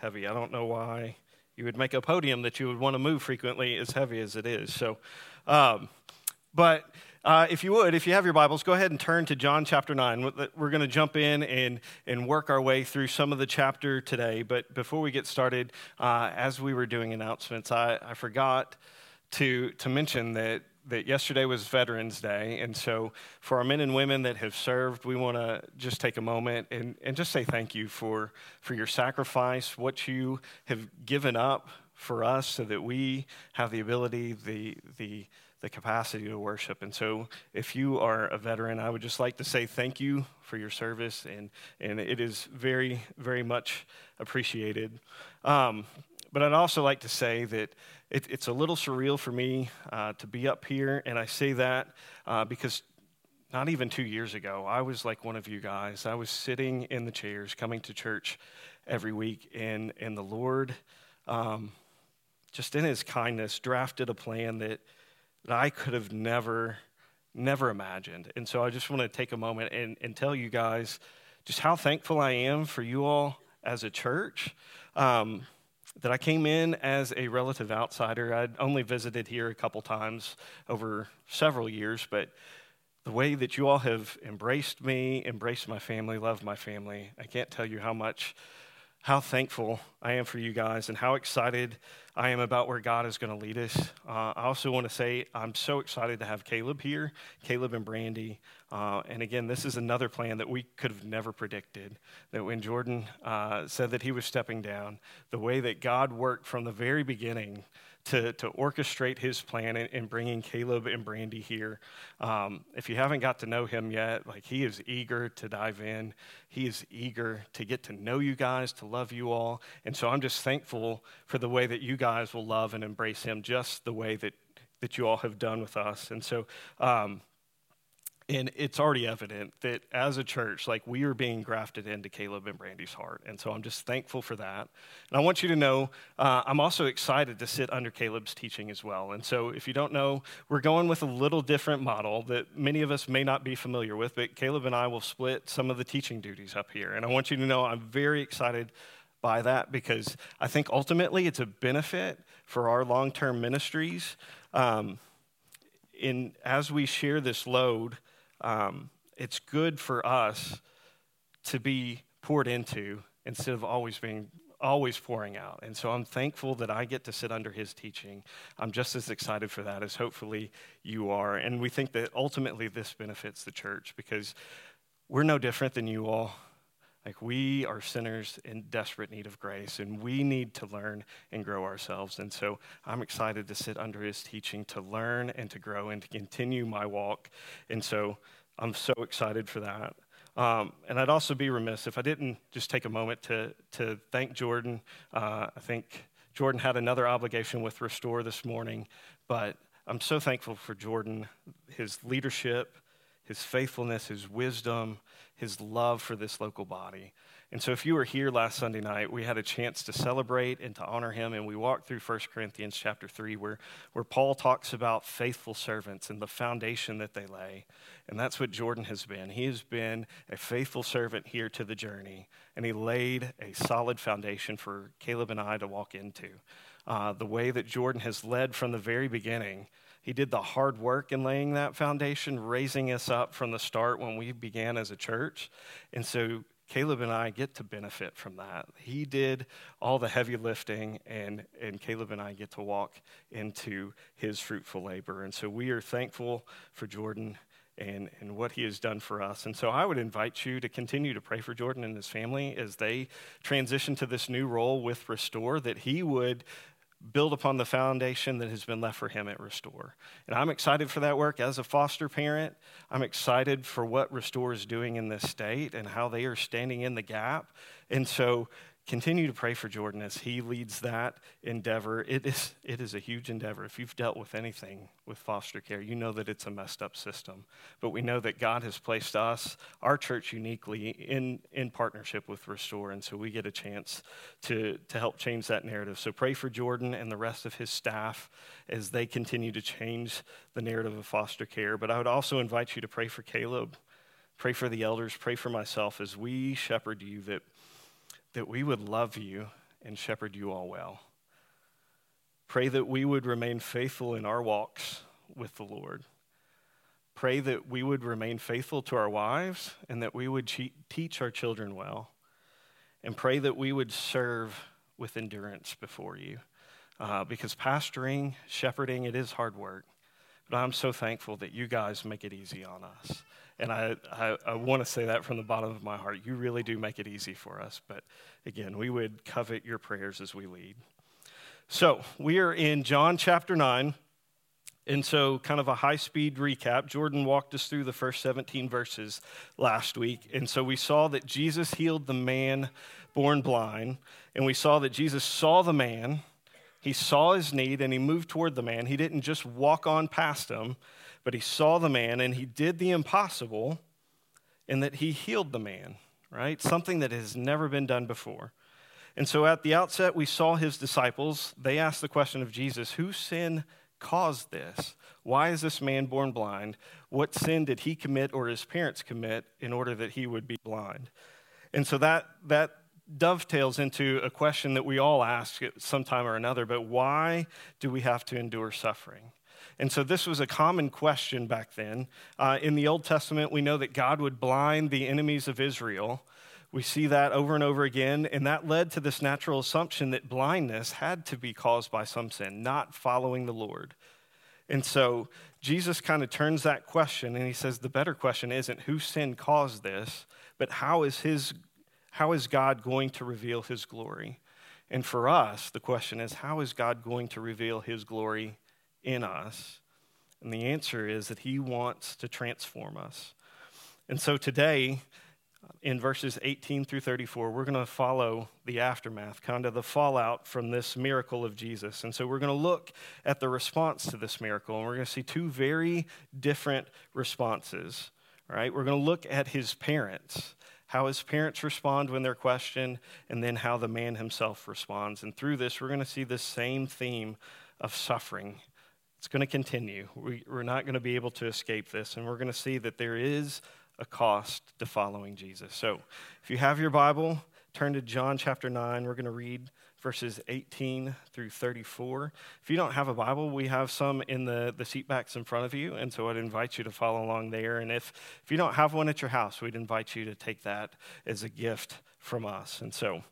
heavy. I don't know why you would make a podium that you would want to move frequently as heavy as it is. So, um, but uh, if you would, if you have your Bibles, go ahead and turn to John chapter 9. We're going to jump in and, and work our way through some of the chapter today. But before we get started, uh, as we were doing announcements, I, I forgot to, to mention that that yesterday was Veterans Day. And so, for our men and women that have served, we want to just take a moment and, and just say thank you for, for your sacrifice, what you have given up for us so that we have the ability, the, the, the capacity to worship. And so, if you are a veteran, I would just like to say thank you for your service, and, and it is very, very much appreciated. Um, but I'd also like to say that it, it's a little surreal for me uh, to be up here, and I say that uh, because not even two years ago, I was like one of you guys. I was sitting in the chairs coming to church every week, and, and the Lord, um, just in His kindness, drafted a plan that, that I could have never, never imagined. And so I just want to take a moment and, and tell you guys just how thankful I am for you all as a church. Um, that I came in as a relative outsider. I'd only visited here a couple times over several years, but the way that you all have embraced me, embraced my family, loved my family, I can't tell you how much how thankful I am for you guys and how excited I am about where God is going to lead us. Uh, I also want to say I'm so excited to have Caleb here, Caleb and Brandy. Uh, and again, this is another plan that we could have never predicted. That when Jordan uh, said that he was stepping down, the way that God worked from the very beginning to, to orchestrate his plan in, in bringing Caleb and Brandy here. Um, if you haven't got to know him yet, like he is eager to dive in. He is eager to get to know you guys, to love you all. And so I'm just thankful for the way that you guys will love and embrace him just the way that, that you all have done with us. And so, um, and it's already evident that as a church, like we are being grafted into Caleb and Brandy's heart. And so I'm just thankful for that. And I want you to know uh, I'm also excited to sit under Caleb's teaching as well. And so if you don't know, we're going with a little different model that many of us may not be familiar with, but Caleb and I will split some of the teaching duties up here. And I want you to know I'm very excited by that because I think ultimately it's a benefit for our long term ministries. Um, in, as we share this load, um, it's good for us to be poured into instead of always being always pouring out. And so I'm thankful that I get to sit under his teaching. I'm just as excited for that as hopefully you are. And we think that ultimately this benefits the church because we're no different than you all. Like, we are sinners in desperate need of grace, and we need to learn and grow ourselves. And so I'm excited to sit under his teaching, to learn and to grow and to continue my walk. And so I'm so excited for that. Um, and I'd also be remiss if I didn't just take a moment to, to thank Jordan. Uh, I think Jordan had another obligation with Restore this morning, but I'm so thankful for Jordan, his leadership, his faithfulness, his wisdom, his love for this local body. And so, if you were here last Sunday night, we had a chance to celebrate and to honor him. And we walked through 1 Corinthians chapter 3, where, where Paul talks about faithful servants and the foundation that they lay. And that's what Jordan has been. He has been a faithful servant here to the journey, and he laid a solid foundation for Caleb and I to walk into. Uh, the way that Jordan has led from the very beginning. He did the hard work in laying that foundation, raising us up from the start when we began as a church. And so Caleb and I get to benefit from that. He did all the heavy lifting, and, and Caleb and I get to walk into his fruitful labor. And so we are thankful for Jordan and, and what he has done for us. And so I would invite you to continue to pray for Jordan and his family as they transition to this new role with Restore, that he would build upon the foundation that has been left for him at Restore. And I'm excited for that work as a foster parent. I'm excited for what Restore is doing in this state and how they are standing in the gap. And so continue to pray for Jordan as he leads that endeavor. It is, it is a huge endeavor. If you've dealt with anything with foster care, you know that it's a messed up system. But we know that God has placed us, our church uniquely, in, in partnership with Restore. And so we get a chance to, to help change that narrative. So pray for Jordan and the rest of his staff as they continue to change the narrative of foster care. But I would also invite you to pray for Caleb. Pray for the elders, pray for myself as we shepherd you that that we would love you and shepherd you all well. Pray that we would remain faithful in our walks with the Lord. Pray that we would remain faithful to our wives and that we would teach our children well. And pray that we would serve with endurance before you. Uh, because pastoring, shepherding, it is hard work. But I'm so thankful that you guys make it easy on us. And I, I, I want to say that from the bottom of my heart. You really do make it easy for us. But again, we would covet your prayers as we lead. So we are in John chapter 9. And so, kind of a high speed recap. Jordan walked us through the first 17 verses last week. And so, we saw that Jesus healed the man born blind. And we saw that Jesus saw the man, he saw his need, and he moved toward the man. He didn't just walk on past him, but he saw the man and he did the impossible in that he healed the man, right? Something that has never been done before. And so at the outset, we saw his disciples. They asked the question of Jesus Whose sin caused this? Why is this man born blind? What sin did he commit or his parents commit in order that he would be blind? And so that, that dovetails into a question that we all ask at some time or another, but why do we have to endure suffering? And so this was a common question back then. Uh, in the Old Testament, we know that God would blind the enemies of Israel. We see that over and over again, and that led to this natural assumption that blindness had to be caused by some sin, not following the Lord. And so Jesus kind of turns that question and he says the better question isn't whose sin caused this, but how is his how is God going to reveal his glory? And for us, the question is how is God going to reveal his glory in us? And the answer is that He wants to transform us. And so today, in verses 18 through 34, we're going to follow the aftermath, kind of the fallout from this miracle of Jesus. And so we're going to look at the response to this miracle, and we're going to see two very different responses. All right, we're going to look at his parents, how his parents respond when they're questioned, and then how the man himself responds. And through this, we're going to see this same theme of suffering it's going to continue. We, are not going to be able to escape this, and we're going to see that there is a cost to following Jesus. So, if you have your Bible, turn to John chapter 9. We're going to read verses 18 through 34. If you don't have a Bible, we have some in the, the seat backs in front of you, and so I'd invite you to follow along there. And if, if you don't have one at your house, we'd invite you to take that as a gift from us. And so,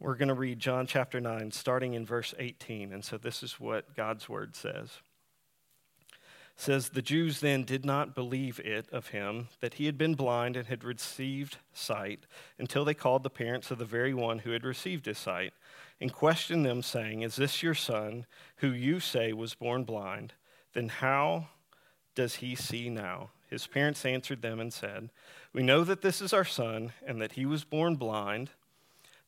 we're going to read John chapter 9, starting in verse 18. And so this is what God's word says. It says, The Jews then did not believe it of him that he had been blind and had received sight until they called the parents of the very one who had received his sight and questioned them, saying, Is this your son, who you say was born blind? Then how does he see now? His parents answered them and said, We know that this is our son, and that he was born blind.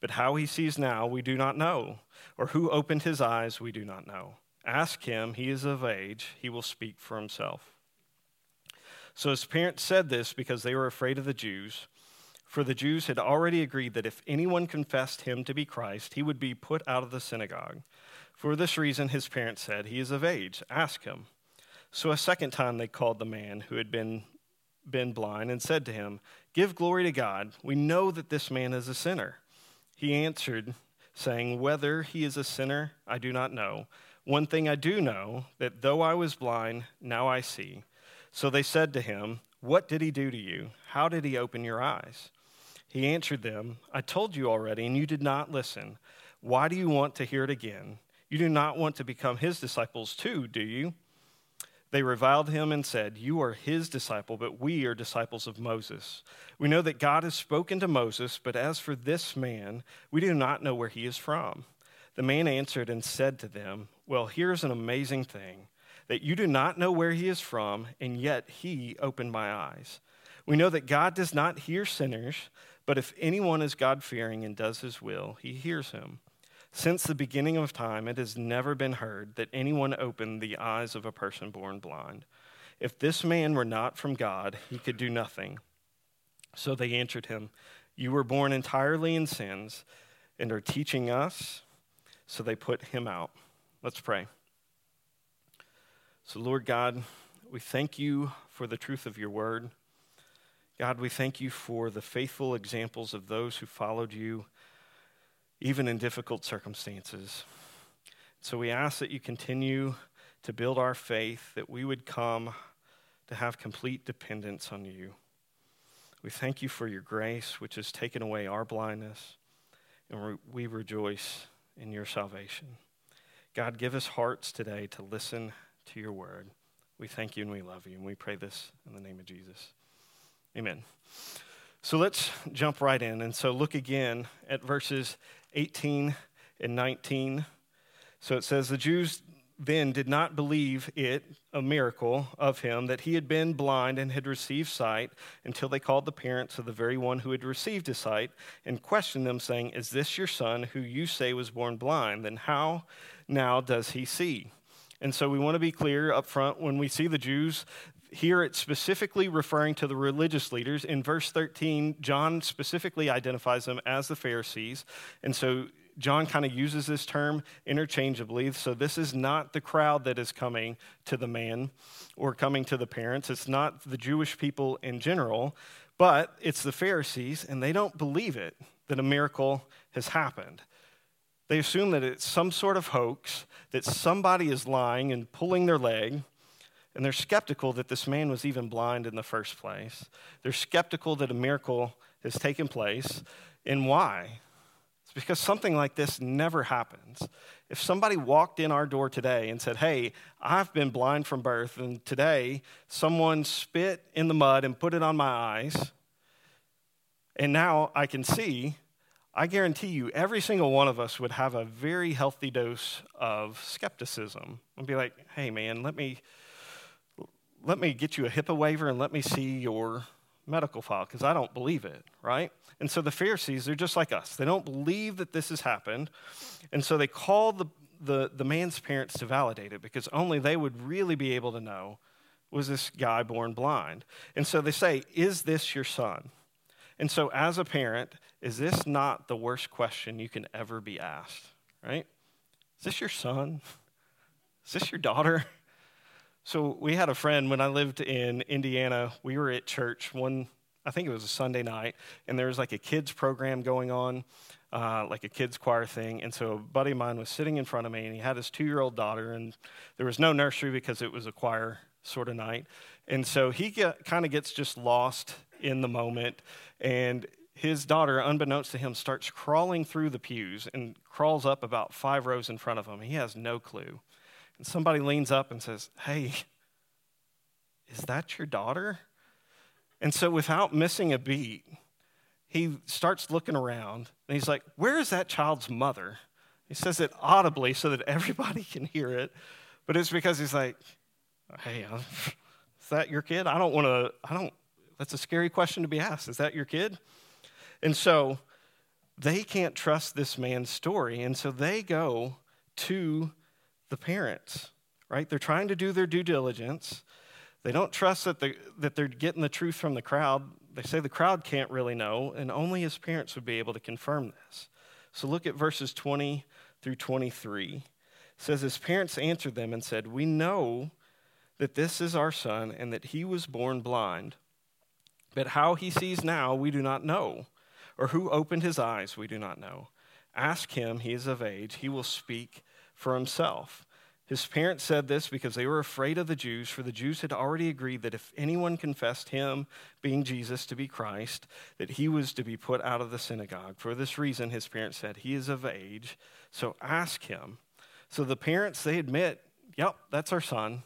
But how he sees now, we do not know, or who opened his eyes, we do not know. Ask him, he is of age, he will speak for himself. So his parents said this because they were afraid of the Jews. For the Jews had already agreed that if anyone confessed him to be Christ, he would be put out of the synagogue. For this reason, his parents said, He is of age, ask him. So a second time they called the man who had been, been blind and said to him, Give glory to God. We know that this man is a sinner. He answered, saying, Whether he is a sinner, I do not know. One thing I do know, that though I was blind, now I see. So they said to him, What did he do to you? How did he open your eyes? He answered them, I told you already, and you did not listen. Why do you want to hear it again? You do not want to become his disciples too, do you? They reviled him and said, You are his disciple, but we are disciples of Moses. We know that God has spoken to Moses, but as for this man, we do not know where he is from. The man answered and said to them, Well, here's an amazing thing that you do not know where he is from, and yet he opened my eyes. We know that God does not hear sinners, but if anyone is God fearing and does his will, he hears him. Since the beginning of time, it has never been heard that anyone opened the eyes of a person born blind. If this man were not from God, he could do nothing. So they answered him, You were born entirely in sins and are teaching us. So they put him out. Let's pray. So, Lord God, we thank you for the truth of your word. God, we thank you for the faithful examples of those who followed you even in difficult circumstances. So we ask that you continue to build our faith, that we would come to have complete dependence on you. We thank you for your grace, which has taken away our blindness, and we rejoice in your salvation. God, give us hearts today to listen to your word. We thank you and we love you, and we pray this in the name of Jesus. Amen. So let's jump right in. And so look again at verses 18 and 19. So it says, The Jews then did not believe it a miracle of him that he had been blind and had received sight until they called the parents of the very one who had received his sight and questioned them, saying, Is this your son who you say was born blind? Then how now does he see? And so we want to be clear up front when we see the Jews, here it's specifically referring to the religious leaders. In verse 13, John specifically identifies them as the Pharisees. And so John kind of uses this term interchangeably. So this is not the crowd that is coming to the man or coming to the parents. It's not the Jewish people in general, but it's the Pharisees, and they don't believe it that a miracle has happened. They assume that it's some sort of hoax, that somebody is lying and pulling their leg and they're skeptical that this man was even blind in the first place. They're skeptical that a miracle has taken place. And why? It's because something like this never happens. If somebody walked in our door today and said, Hey, I've been blind from birth, and today someone spit in the mud and put it on my eyes, and now I can see, I guarantee you, every single one of us would have a very healthy dose of skepticism and be like, Hey, man, let me let me get you a HIPAA waiver and let me see your medical file because I don't believe it, right? And so the Pharisees, they're just like us. They don't believe that this has happened. And so they call the, the, the man's parents to validate it because only they would really be able to know was this guy born blind? And so they say, Is this your son? And so, as a parent, is this not the worst question you can ever be asked, right? Is this your son? Is this your daughter? So we had a friend when I lived in Indiana. We were at church one, I think it was a Sunday night, and there was like a kids program going on, uh, like a kids choir thing. And so a buddy of mine was sitting in front of me, and he had his two year old daughter, and there was no nursery because it was a choir sort of night. And so he kind of gets just lost in the moment, and his daughter, unbeknownst to him, starts crawling through the pews and crawls up about five rows in front of him. He has no clue. And somebody leans up and says, Hey, is that your daughter? And so, without missing a beat, he starts looking around and he's like, Where is that child's mother? He says it audibly so that everybody can hear it. But it's because he's like, Hey, uh, is that your kid? I don't want to, I don't, that's a scary question to be asked. Is that your kid? And so they can't trust this man's story. And so they go to the parents, right? They're trying to do their due diligence. They don't trust that, the, that they're getting the truth from the crowd. They say the crowd can't really know, and only his parents would be able to confirm this. So look at verses 20 through 23. It says, His parents answered them and said, We know that this is our son and that he was born blind. But how he sees now, we do not know. Or who opened his eyes, we do not know. Ask him, he is of age, he will speak for himself. His parents said this because they were afraid of the Jews, for the Jews had already agreed that if anyone confessed him, being Jesus, to be Christ, that he was to be put out of the synagogue. For this reason, his parents said, He is of age, so ask him. So the parents, they admit, Yep, that's our son.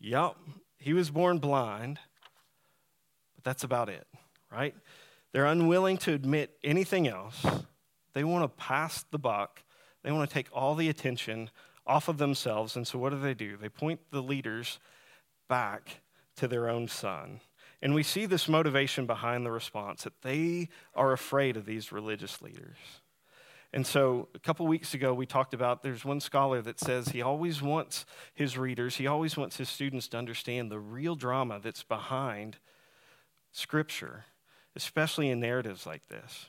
Yep, he was born blind, but that's about it, right? They're unwilling to admit anything else. They want to pass the buck they want to take all the attention off of themselves. And so what do they do? They point the leaders back to their own son. And we see this motivation behind the response that they are afraid of these religious leaders. And so a couple weeks ago, we talked about there's one scholar that says he always wants his readers, he always wants his students to understand the real drama that's behind Scripture, especially in narratives like this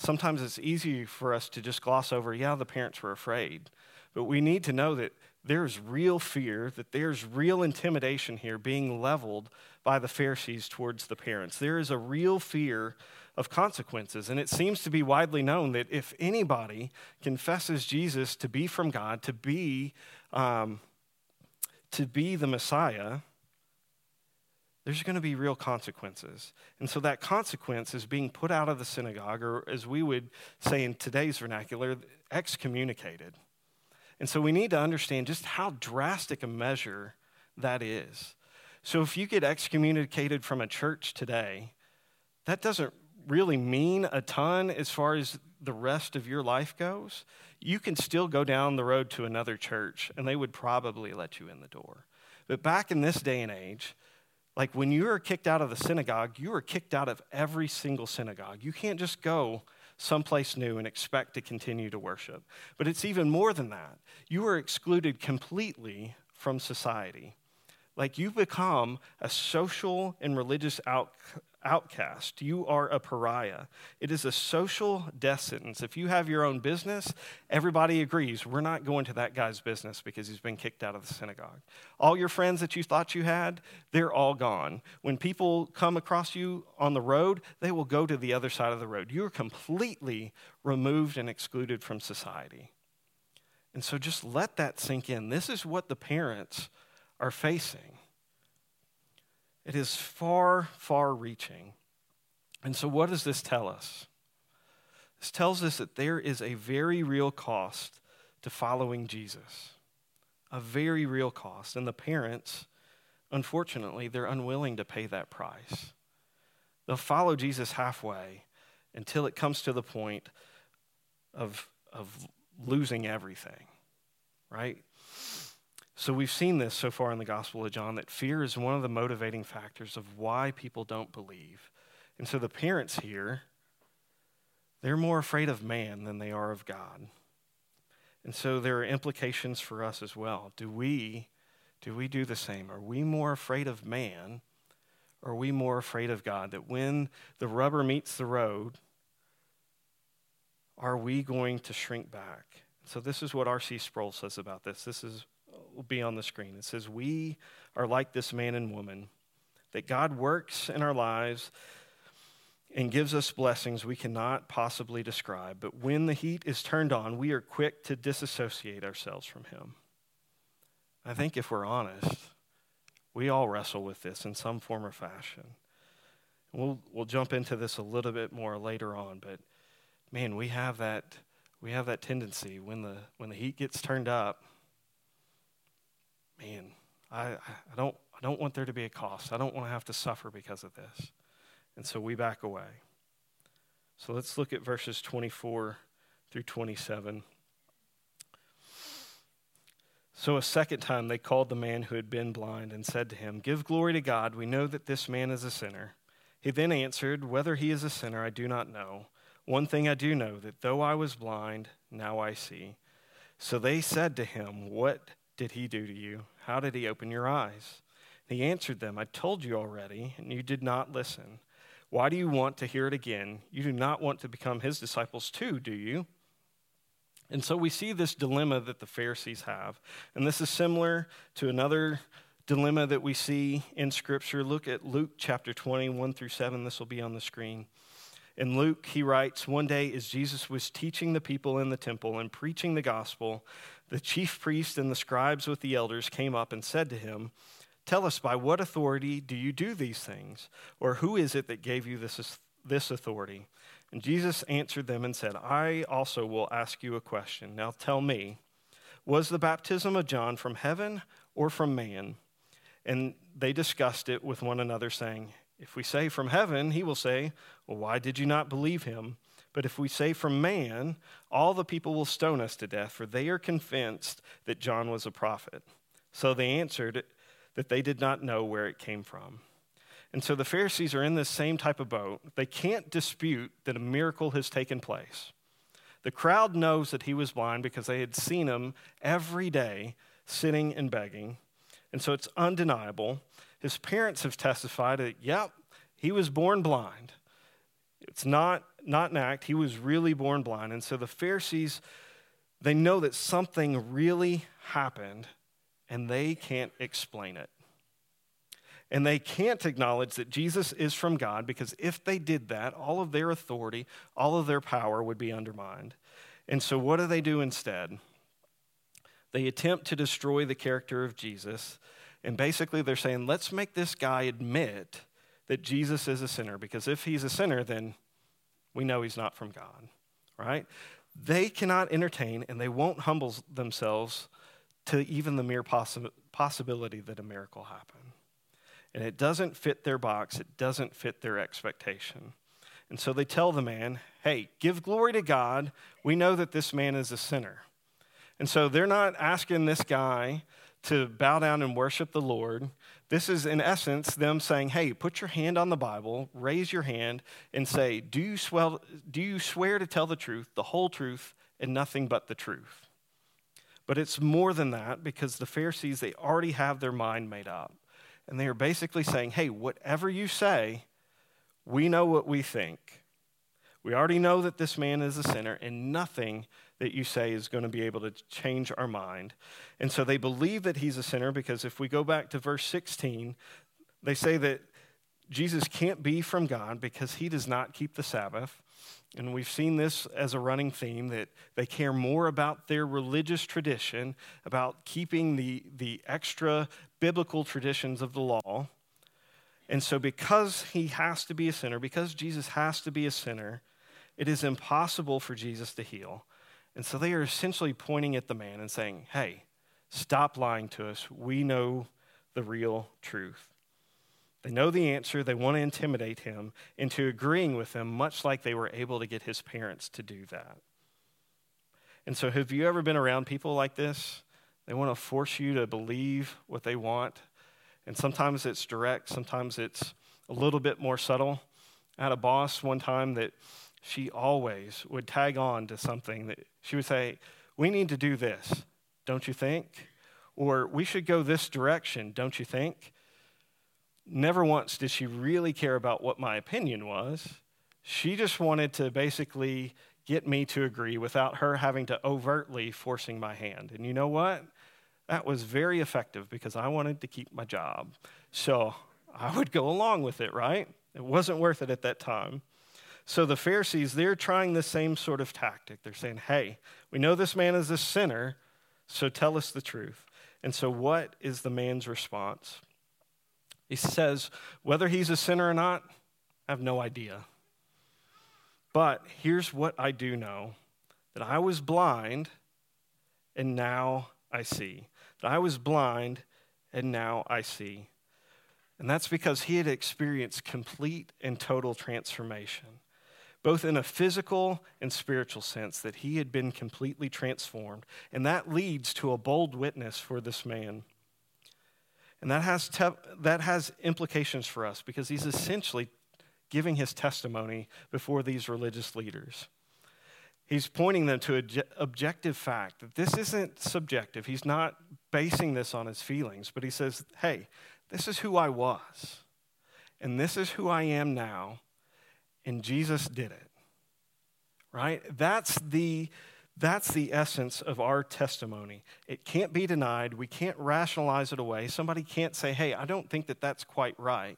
sometimes it's easy for us to just gloss over, yeah, the parents were afraid. But we need to know that there's real fear, that there's real intimidation here being leveled by the Pharisees towards the parents. There is a real fear of consequences. And it seems to be widely known that if anybody confesses Jesus to be from God, to be, um, to be the Messiah, there's going to be real consequences. And so that consequence is being put out of the synagogue, or as we would say in today's vernacular, excommunicated. And so we need to understand just how drastic a measure that is. So if you get excommunicated from a church today, that doesn't really mean a ton as far as the rest of your life goes. You can still go down the road to another church, and they would probably let you in the door. But back in this day and age, like when you were kicked out of the synagogue, you were kicked out of every single synagogue. You can't just go someplace new and expect to continue to worship. But it's even more than that. You are excluded completely from society. Like you become a social and religious out, outcast. You are a pariah. It is a social death sentence. If you have your own business, everybody agrees we're not going to that guy's business because he's been kicked out of the synagogue. All your friends that you thought you had, they're all gone. When people come across you on the road, they will go to the other side of the road. You are completely removed and excluded from society. And so just let that sink in. This is what the parents are facing. It is far, far reaching. And so, what does this tell us? This tells us that there is a very real cost to following Jesus, a very real cost. And the parents, unfortunately, they're unwilling to pay that price. They'll follow Jesus halfway until it comes to the point of, of losing everything, right? So we've seen this so far in the Gospel of John that fear is one of the motivating factors of why people don't believe. And so the parents here, they're more afraid of man than they are of God. And so there are implications for us as well. Do we do we do the same? Are we more afraid of man or are we more afraid of God that when the rubber meets the road, are we going to shrink back? So this is what R.C. Sproul says about this. This is will be on the screen. It says, We are like this man and woman, that God works in our lives and gives us blessings we cannot possibly describe. But when the heat is turned on, we are quick to disassociate ourselves from Him. I think if we're honest, we all wrestle with this in some form or fashion. We'll, we'll jump into this a little bit more later on, but man, we have that, we have that tendency when the, when the heat gets turned up, man, I, I, don't, I don't want there to be a cost. I don't want to have to suffer because of this. And so we back away. So let's look at verses 24 through 27. So a second time they called the man who had been blind and said to him, Give glory to God. We know that this man is a sinner. He then answered, Whether he is a sinner, I do not know. One thing I do know, that though I was blind, now I see. So they said to him, What did he do to you? How did he open your eyes? he answered them, I told you already, and you did not listen. Why do you want to hear it again? You do not want to become his disciples too, do you? And so we see this dilemma that the Pharisees have. And this is similar to another dilemma that we see in Scripture. Look at Luke chapter 20, 1 through 7. This will be on the screen. In Luke, he writes One day, as Jesus was teaching the people in the temple and preaching the gospel, the chief priests and the scribes with the elders came up and said to him, Tell us, by what authority do you do these things? Or who is it that gave you this, this authority? And Jesus answered them and said, I also will ask you a question. Now tell me, was the baptism of John from heaven or from man? And they discussed it with one another, saying, If we say from heaven, he will say, Well, why did you not believe him? But if we say from man, all the people will stone us to death, for they are convinced that John was a prophet. So they answered that they did not know where it came from. And so the Pharisees are in this same type of boat. They can't dispute that a miracle has taken place. The crowd knows that he was blind because they had seen him every day sitting and begging. And so it's undeniable. His parents have testified that, yep, he was born blind. It's not, not an act. He was really born blind. And so the Pharisees, they know that something really happened and they can't explain it. And they can't acknowledge that Jesus is from God because if they did that, all of their authority, all of their power would be undermined. And so, what do they do instead? They attempt to destroy the character of Jesus. And basically, they're saying, let's make this guy admit that Jesus is a sinner, because if he's a sinner, then we know he's not from God, right? They cannot entertain and they won't humble themselves to even the mere possi- possibility that a miracle happened. And it doesn't fit their box, it doesn't fit their expectation. And so they tell the man, hey, give glory to God. We know that this man is a sinner. And so they're not asking this guy to bow down and worship the Lord. This is, in essence, them saying, hey, put your hand on the Bible, raise your hand, and say, do you, swell, do you swear to tell the truth, the whole truth, and nothing but the truth? But it's more than that because the Pharisees, they already have their mind made up. And they are basically saying, hey, whatever you say, we know what we think. We already know that this man is a sinner, and nothing that you say is going to be able to change our mind. And so they believe that he's a sinner because if we go back to verse 16, they say that Jesus can't be from God because he does not keep the Sabbath. And we've seen this as a running theme that they care more about their religious tradition, about keeping the, the extra biblical traditions of the law. And so, because he has to be a sinner, because Jesus has to be a sinner, it is impossible for Jesus to heal. And so they are essentially pointing at the man and saying, hey, stop lying to us. We know the real truth. They know the answer. They want to intimidate him into agreeing with him, much like they were able to get his parents to do that. And so, have you ever been around people like this? They want to force you to believe what they want. And sometimes it's direct, sometimes it's a little bit more subtle. I had a boss one time that she always would tag on to something that she would say, We need to do this, don't you think? Or we should go this direction, don't you think? Never once did she really care about what my opinion was. She just wanted to basically get me to agree without her having to overtly forcing my hand. And you know what? That was very effective because I wanted to keep my job. So I would go along with it, right? It wasn't worth it at that time. So the Pharisees, they're trying the same sort of tactic. They're saying, hey, we know this man is a sinner, so tell us the truth. And so, what is the man's response? He says, whether he's a sinner or not, I have no idea. But here's what I do know that I was blind, and now I see. That I was blind, and now I see. And that's because he had experienced complete and total transformation both in a physical and spiritual sense, that he had been completely transformed. And that leads to a bold witness for this man. And that has, te- that has implications for us because he's essentially giving his testimony before these religious leaders. He's pointing them to an objective fact that this isn't subjective. He's not basing this on his feelings, but he says, hey, this is who I was, and this is who I am now, and Jesus did it. Right? That's the that's the essence of our testimony. It can't be denied. We can't rationalize it away. Somebody can't say, "Hey, I don't think that that's quite right."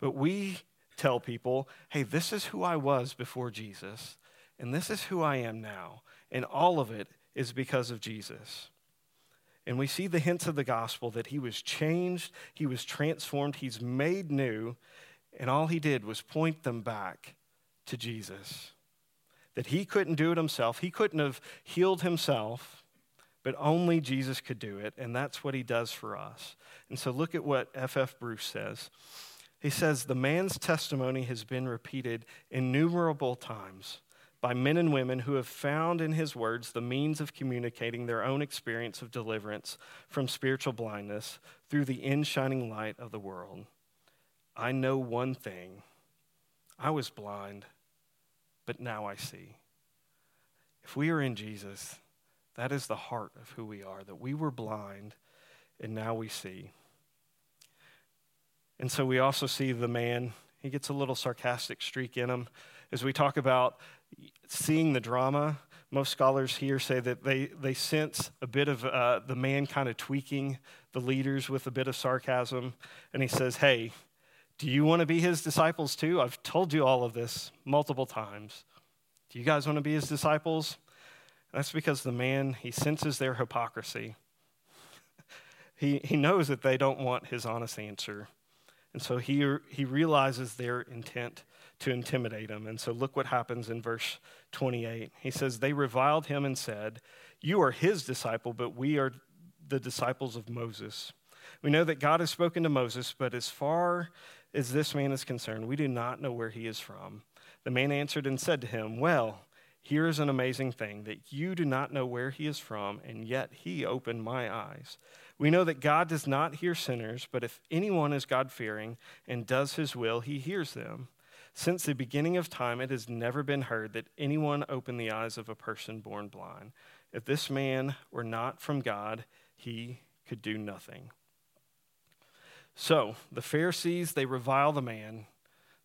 But we tell people, "Hey, this is who I was before Jesus, and this is who I am now." And all of it is because of Jesus. And we see the hints of the gospel that he was changed, he was transformed, he's made new, and all he did was point them back to Jesus. That he couldn't do it himself, he couldn't have healed himself, but only Jesus could do it. And that's what he does for us. And so look at what F.F. F. Bruce says. He says, The man's testimony has been repeated innumerable times by men and women who have found in his words the means of communicating their own experience of deliverance from spiritual blindness through the inshining light of the world. I know one thing I was blind, but now I see. If we are in Jesus, that is the heart of who we are, that we were blind and now we see. And so we also see the man, he gets a little sarcastic streak in him as we talk about seeing the drama. Most scholars here say that they, they sense a bit of uh, the man kind of tweaking the leaders with a bit of sarcasm. And he says, Hey, do you want to be his disciples too? I've told you all of this multiple times. Do you guys want to be his disciples? That's because the man, he senses their hypocrisy. he, he knows that they don't want his honest answer. And so he, he realizes their intent to intimidate him. And so look what happens in verse 28. He says, They reviled him and said, You are his disciple, but we are the disciples of Moses. We know that God has spoken to Moses, but as far as this man is concerned, we do not know where he is from. The man answered and said to him, Well, here is an amazing thing that you do not know where he is from, and yet he opened my eyes. We know that God does not hear sinners, but if anyone is God fearing and does his will, he hears them. Since the beginning of time, it has never been heard that anyone opened the eyes of a person born blind. If this man were not from God, he could do nothing. So the Pharisees, they revile the man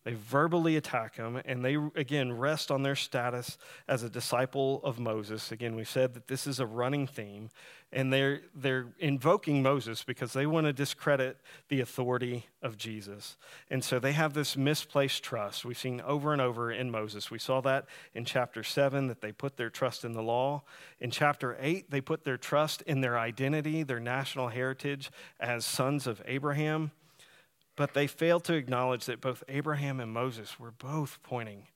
they verbally attack him, and they again rest on their status as a disciple of Moses. Again, we've said that this is a running theme, and they're, they're invoking Moses because they want to discredit the authority of Jesus. And so they have this misplaced trust. We've seen over and over in Moses. We saw that in chapter 7 that they put their trust in the law. In chapter 8, they put their trust in their identity, their national heritage as sons of Abraham. But they failed to acknowledge that both Abraham and Moses were both pointing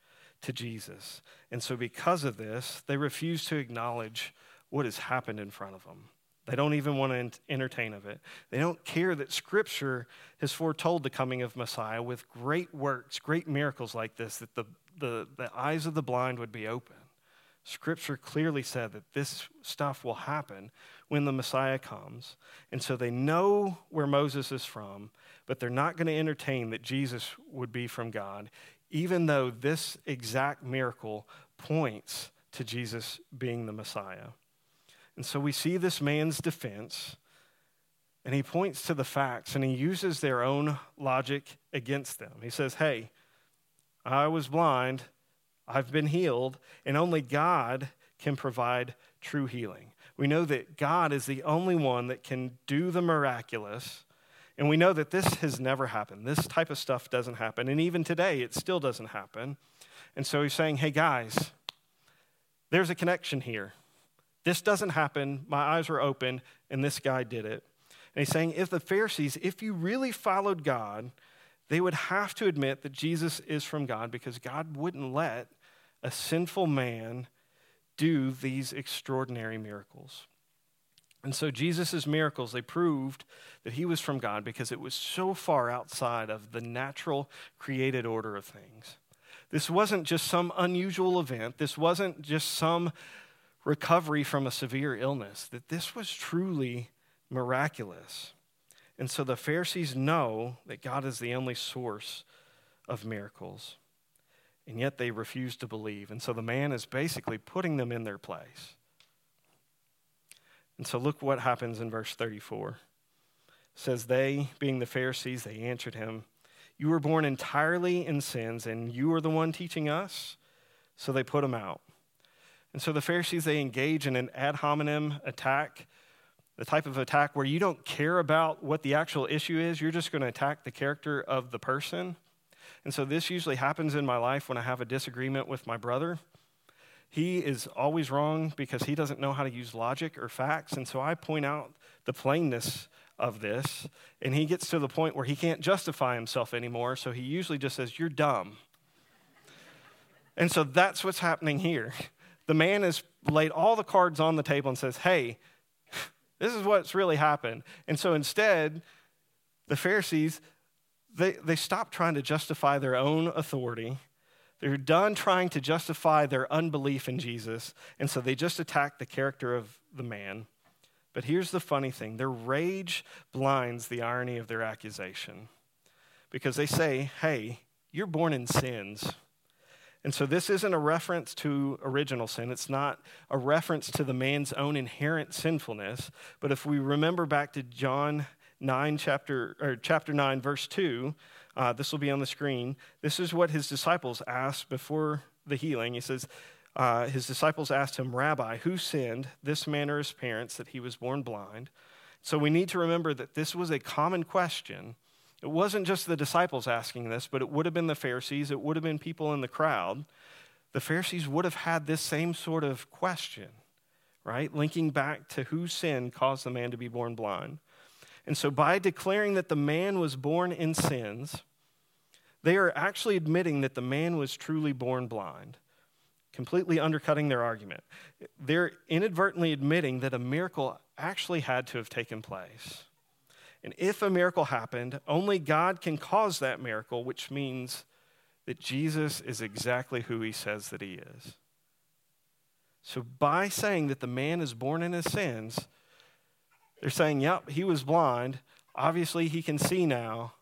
to Jesus. And so, because of this, they refuse to acknowledge what has happened in front of them. They don't even want to entertain of it. They don't care that Scripture has foretold the coming of Messiah with great works, great miracles like this, that the, the, the eyes of the blind would be open. Scripture clearly said that this stuff will happen when the Messiah comes. And so they know where Moses is from, but they're not going to entertain that Jesus would be from God, even though this exact miracle points to Jesus being the Messiah. And so we see this man's defense, and he points to the facts, and he uses their own logic against them. He says, Hey, I was blind, I've been healed, and only God can provide true healing. We know that God is the only one that can do the miraculous and we know that this has never happened. This type of stuff doesn't happen. And even today, it still doesn't happen. And so he's saying, hey, guys, there's a connection here. This doesn't happen. My eyes were open, and this guy did it. And he's saying, if the Pharisees, if you really followed God, they would have to admit that Jesus is from God because God wouldn't let a sinful man do these extraordinary miracles. And so Jesus' miracles, they proved that he was from God because it was so far outside of the natural created order of things. This wasn't just some unusual event. This wasn't just some recovery from a severe illness, that this was truly miraculous. And so the Pharisees know that God is the only source of miracles. And yet they refuse to believe. And so the man is basically putting them in their place. And so look what happens in verse 34. It says, They, being the Pharisees, they answered him, You were born entirely in sins, and you are the one teaching us? So they put him out. And so the Pharisees, they engage in an ad hominem attack, the type of attack where you don't care about what the actual issue is, you're just going to attack the character of the person. And so this usually happens in my life when I have a disagreement with my brother. He is always wrong because he doesn't know how to use logic or facts. And so I point out the plainness of this, and he gets to the point where he can't justify himself anymore. So he usually just says, You're dumb. and so that's what's happening here. The man has laid all the cards on the table and says, Hey, this is what's really happened. And so instead, the Pharisees, they, they stop trying to justify their own authority they're done trying to justify their unbelief in Jesus, and so they just attack the character of the man. But here's the funny thing their rage blinds the irony of their accusation because they say, hey, you're born in sins. And so this isn't a reference to original sin. It's not a reference to the man's own inherent sinfulness. But if we remember back to John 9, chapter, or chapter 9, verse 2, uh, this will be on the screen. This is what his disciples asked before the healing. He says, uh, his disciples asked him, Rabbi, who sinned, this man or his parents, that he was born blind? So we need to remember that this was a common question. It wasn't just the disciples asking this, but it would have been the Pharisees, it would have been people in the crowd. The Pharisees would have had this same sort of question, right? Linking back to whose sin caused the man to be born blind. And so by declaring that the man was born in sins, they are actually admitting that the man was truly born blind completely undercutting their argument. They're inadvertently admitting that a miracle actually had to have taken place. And if a miracle happened, only God can cause that miracle, which means that Jesus is exactly who he says that he is. So, by saying that the man is born in his sins, they're saying, yep, he was blind. Obviously, he can see now.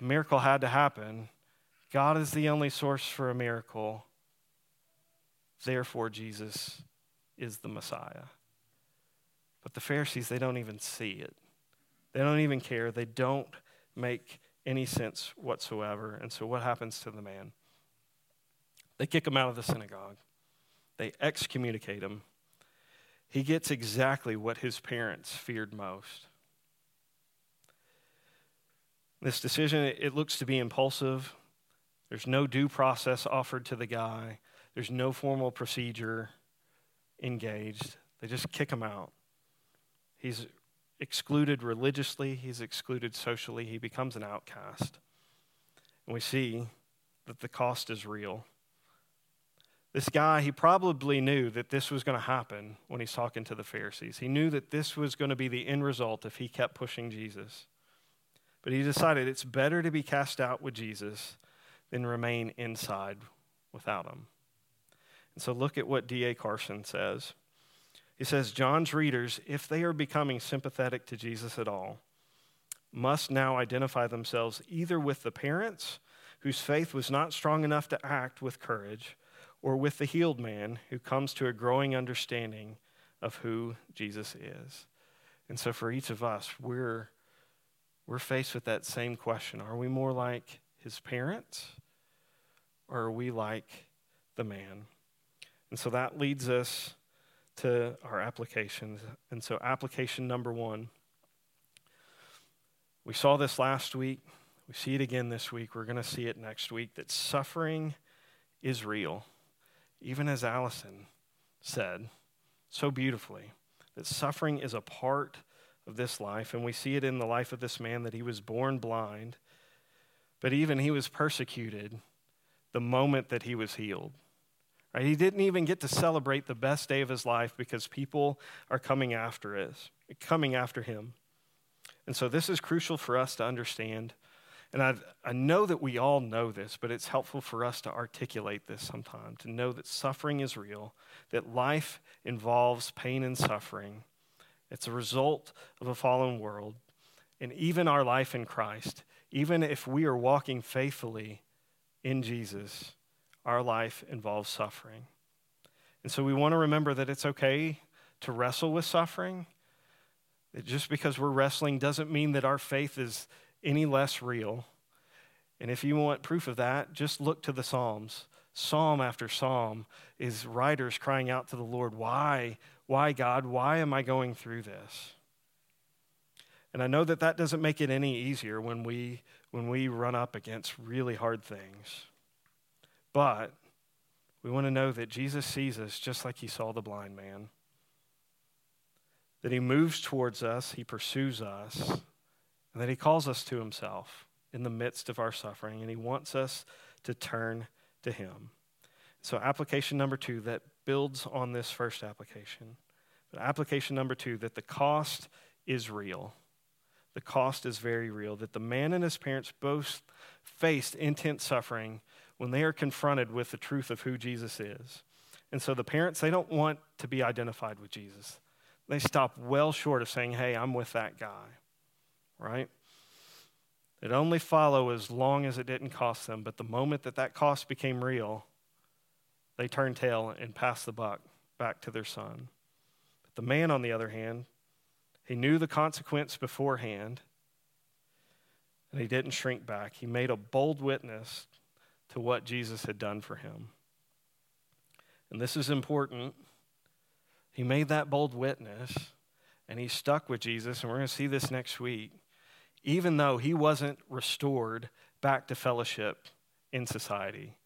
A miracle had to happen. God is the only source for a miracle. Therefore, Jesus is the Messiah. But the Pharisees, they don't even see it. They don't even care. They don't make any sense whatsoever. And so, what happens to the man? They kick him out of the synagogue, they excommunicate him. He gets exactly what his parents feared most. This decision, it looks to be impulsive. There's no due process offered to the guy. There's no formal procedure engaged. They just kick him out. He's excluded religiously, he's excluded socially, he becomes an outcast. And we see that the cost is real. This guy, he probably knew that this was going to happen when he's talking to the Pharisees. He knew that this was going to be the end result if he kept pushing Jesus. But he decided it's better to be cast out with Jesus than remain inside without him. And so look at what D.A. Carson says. He says John's readers, if they are becoming sympathetic to Jesus at all, must now identify themselves either with the parents whose faith was not strong enough to act with courage, or with the healed man who comes to a growing understanding of who Jesus is. And so for each of us, we're, we're faced with that same question Are we more like his parents, or are we like the man? And so that leads us to our applications. And so, application number one we saw this last week. We see it again this week. We're going to see it next week that suffering is real. Even as Allison said so beautifully, that suffering is a part of this life. And we see it in the life of this man that he was born blind, but even he was persecuted the moment that he was healed. Right? He didn't even get to celebrate the best day of his life because people are coming after us, coming after him. And so this is crucial for us to understand. And I, I know that we all know this, but it's helpful for us to articulate this sometime, to know that suffering is real, that life involves pain and suffering. It's a result of a fallen world. And even our life in Christ, even if we are walking faithfully in Jesus, our life involves suffering. And so we want to remember that it's okay to wrestle with suffering. That just because we're wrestling doesn't mean that our faith is any less real. And if you want proof of that, just look to the Psalms. Psalm after psalm is writers crying out to the Lord, Why? Why, God? Why am I going through this? And I know that that doesn't make it any easier when we, when we run up against really hard things. But we want to know that Jesus sees us just like he saw the blind man. That he moves towards us, he pursues us, and that he calls us to himself in the midst of our suffering, and he wants us to turn to him. So, application number two that builds on this first application. But application number two that the cost is real. The cost is very real. That the man and his parents both faced intense suffering when they are confronted with the truth of who Jesus is. And so the parents, they don't want to be identified with Jesus. They stop well short of saying, hey, I'm with that guy, right? It only follow as long as it didn't cost them. But the moment that that cost became real, they turned tail and passed the buck back to their son. But the man, on the other hand, he knew the consequence beforehand, and he didn't shrink back. He made a bold witness to what Jesus had done for him. and this is important, he made that bold witness and he stuck with Jesus, and we're going to see this next week, even though he wasn't restored back to fellowship in society.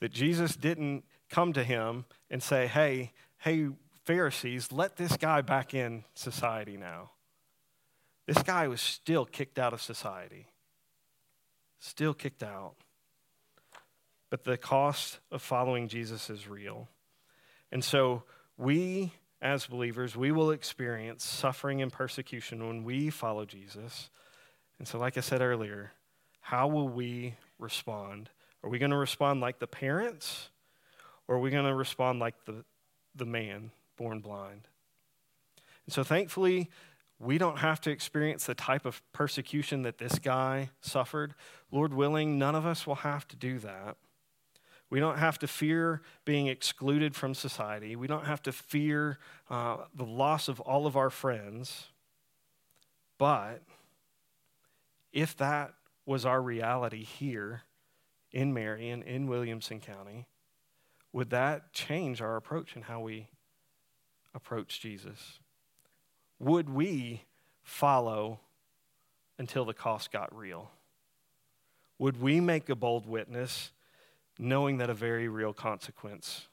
That Jesus didn't come to him and say, Hey, hey, Pharisees, let this guy back in society now. This guy was still kicked out of society, still kicked out. But the cost of following Jesus is real. And so we, as believers, we will experience suffering and persecution when we follow Jesus. And so, like I said earlier, how will we respond? Are we going to respond like the parents, or are we going to respond like the, the man born blind? And so, thankfully, we don't have to experience the type of persecution that this guy suffered. Lord willing, none of us will have to do that. We don't have to fear being excluded from society. We don't have to fear uh, the loss of all of our friends. But if that was our reality here in Marion, in Williamson County, would that change our approach and how we approach Jesus? would we follow until the cost got real? Would we make a bold witness knowing that a very real consequence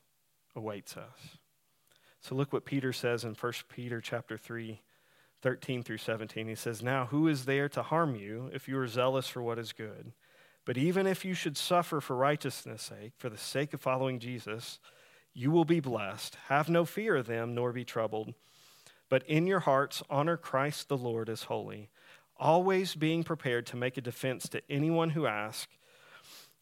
awaits us? So look what Peter says in 1 Peter chapter 3, 13 through 17. He says, Now who is there to harm you if you are zealous for what is good? But even if you should suffer for righteousness' sake, for the sake of following Jesus, you will be blessed. Have no fear of them, nor be troubled. But in your hearts, honor Christ the Lord as holy, always being prepared to make a defense to anyone who asks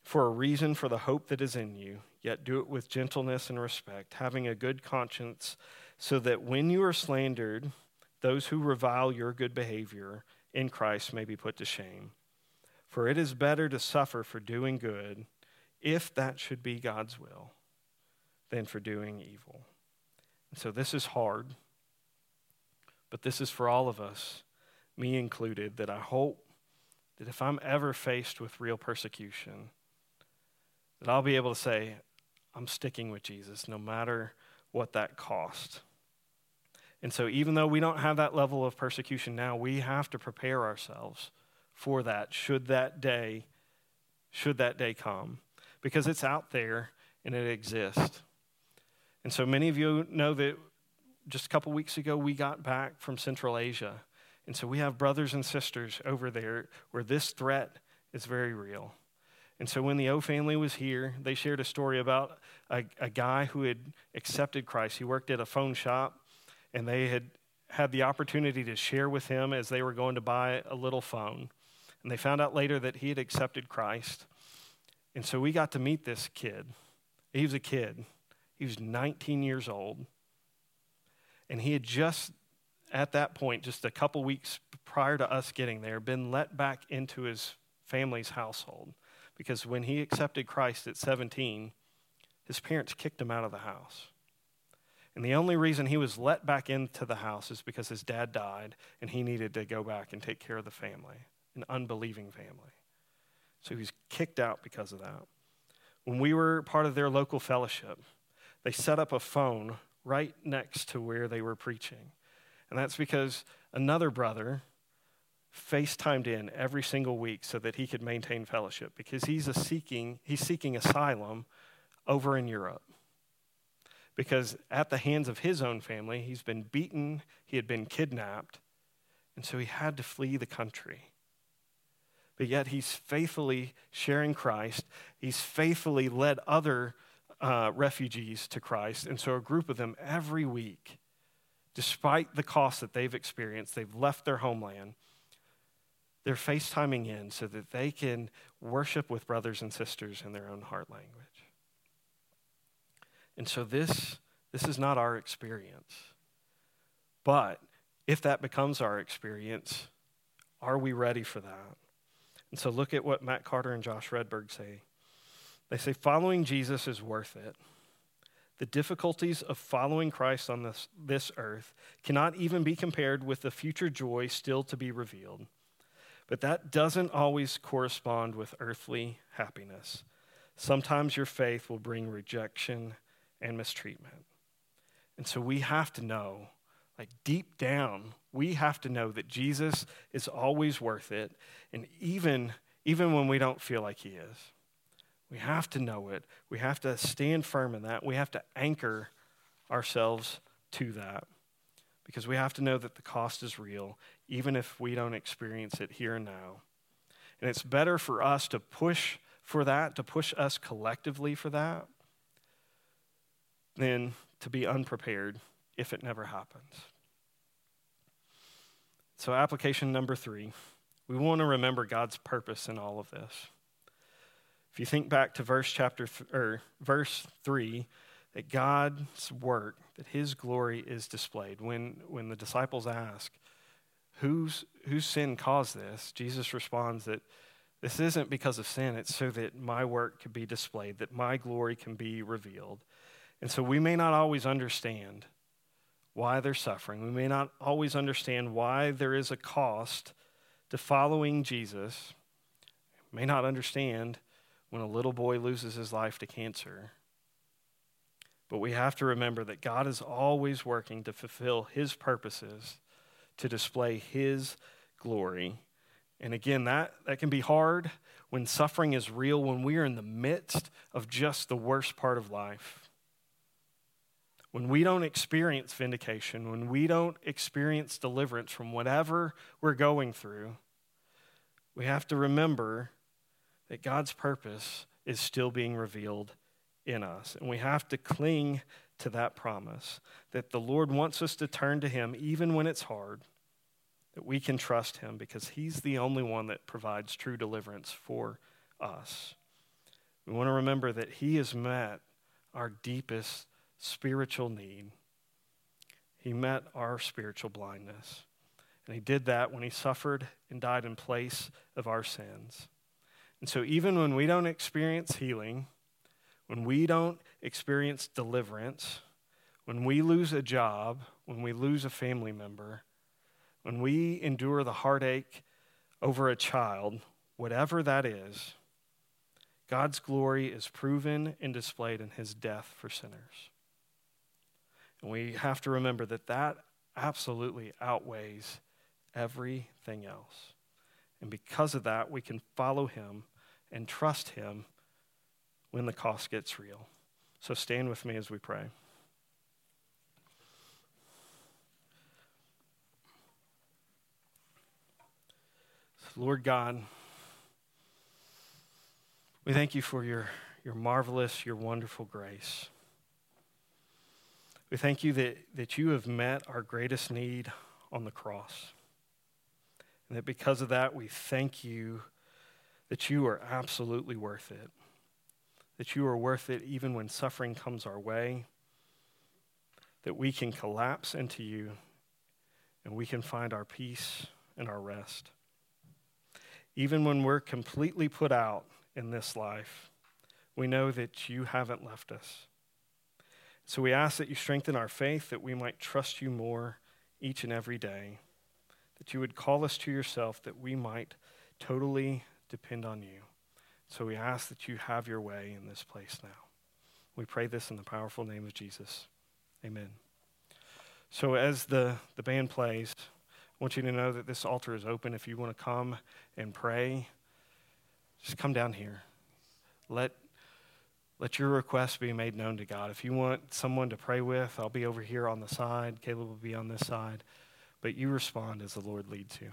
for a reason for the hope that is in you, yet do it with gentleness and respect, having a good conscience, so that when you are slandered, those who revile your good behavior in Christ may be put to shame. For it is better to suffer for doing good, if that should be God's will, than for doing evil. And so this is hard. But this is for all of us, me included, that I hope that if I'm ever faced with real persecution, that I'll be able to say, I'm sticking with Jesus no matter what that cost. And so, even though we don't have that level of persecution now, we have to prepare ourselves for that should that day should that day come because it's out there and it exists. And so many of you know that just a couple weeks ago, we got back from Central Asia. And so we have brothers and sisters over there where this threat is very real. And so when the O family was here, they shared a story about a, a guy who had accepted Christ. He worked at a phone shop, and they had had the opportunity to share with him as they were going to buy a little phone. And they found out later that he had accepted Christ. And so we got to meet this kid. He was a kid, he was 19 years old. And he had just, at that point, just a couple weeks prior to us getting there, been let back into his family's household. Because when he accepted Christ at 17, his parents kicked him out of the house. And the only reason he was let back into the house is because his dad died and he needed to go back and take care of the family, an unbelieving family. So he was kicked out because of that. When we were part of their local fellowship, they set up a phone right next to where they were preaching. And that's because another brother FaceTimed in every single week so that he could maintain fellowship because he's seeking he's seeking asylum over in Europe. Because at the hands of his own family, he's been beaten, he had been kidnapped, and so he had to flee the country. But yet he's faithfully sharing Christ. He's faithfully led other uh, refugees to Christ. And so a group of them every week, despite the cost that they've experienced, they've left their homeland. They're FaceTiming in so that they can worship with brothers and sisters in their own heart language. And so this, this is not our experience. But if that becomes our experience, are we ready for that? And so look at what Matt Carter and Josh Wredberg say. They say following Jesus is worth it. The difficulties of following Christ on this, this earth cannot even be compared with the future joy still to be revealed. But that doesn't always correspond with earthly happiness. Sometimes your faith will bring rejection and mistreatment. And so we have to know, like deep down, we have to know that Jesus is always worth it. And even, even when we don't feel like he is, we have to know it. We have to stand firm in that. We have to anchor ourselves to that because we have to know that the cost is real, even if we don't experience it here and now. And it's better for us to push for that, to push us collectively for that, than to be unprepared if it never happens. So, application number three we want to remember God's purpose in all of this. If you think back to verse chapter th- or verse 3, that God's work, that his glory is displayed. When, when the disciples ask, whose, whose sin caused this? Jesus responds that this isn't because of sin, it's so that my work can be displayed, that my glory can be revealed. And so we may not always understand why they're suffering. We may not always understand why there is a cost to following Jesus. We may not understand when a little boy loses his life to cancer. But we have to remember that God is always working to fulfill his purposes, to display his glory. And again, that, that can be hard when suffering is real, when we are in the midst of just the worst part of life. When we don't experience vindication, when we don't experience deliverance from whatever we're going through, we have to remember that God's purpose is still being revealed in us. And we have to cling to that promise that the Lord wants us to turn to Him even when it's hard, that we can trust Him because He's the only one that provides true deliverance for us. We want to remember that He has met our deepest spiritual need. He met our spiritual blindness. And He did that when He suffered and died in place of our sins. And so, even when we don't experience healing, when we don't experience deliverance, when we lose a job, when we lose a family member, when we endure the heartache over a child, whatever that is, God's glory is proven and displayed in his death for sinners. And we have to remember that that absolutely outweighs everything else. And because of that, we can follow him and trust him when the cost gets real. So stand with me as we pray. Lord God, we thank you for your, your marvelous, your wonderful grace. We thank you that, that you have met our greatest need on the cross. And that because of that, we thank you that you are absolutely worth it that you are worth it even when suffering comes our way, that we can collapse into you and we can find our peace and our rest. Even when we're completely put out in this life, we know that you haven't left us. So we ask that you strengthen our faith, that we might trust you more each and every day, that you would call us to yourself, that we might totally depend on you. So we ask that you have your way in this place now. We pray this in the powerful name of Jesus. Amen. So as the, the band plays, I want you to know that this altar is open. If you want to come and pray, just come down here. Let, let your request be made known to God. If you want someone to pray with, I'll be over here on the side. Caleb will be on this side. But you respond as the Lord leads you.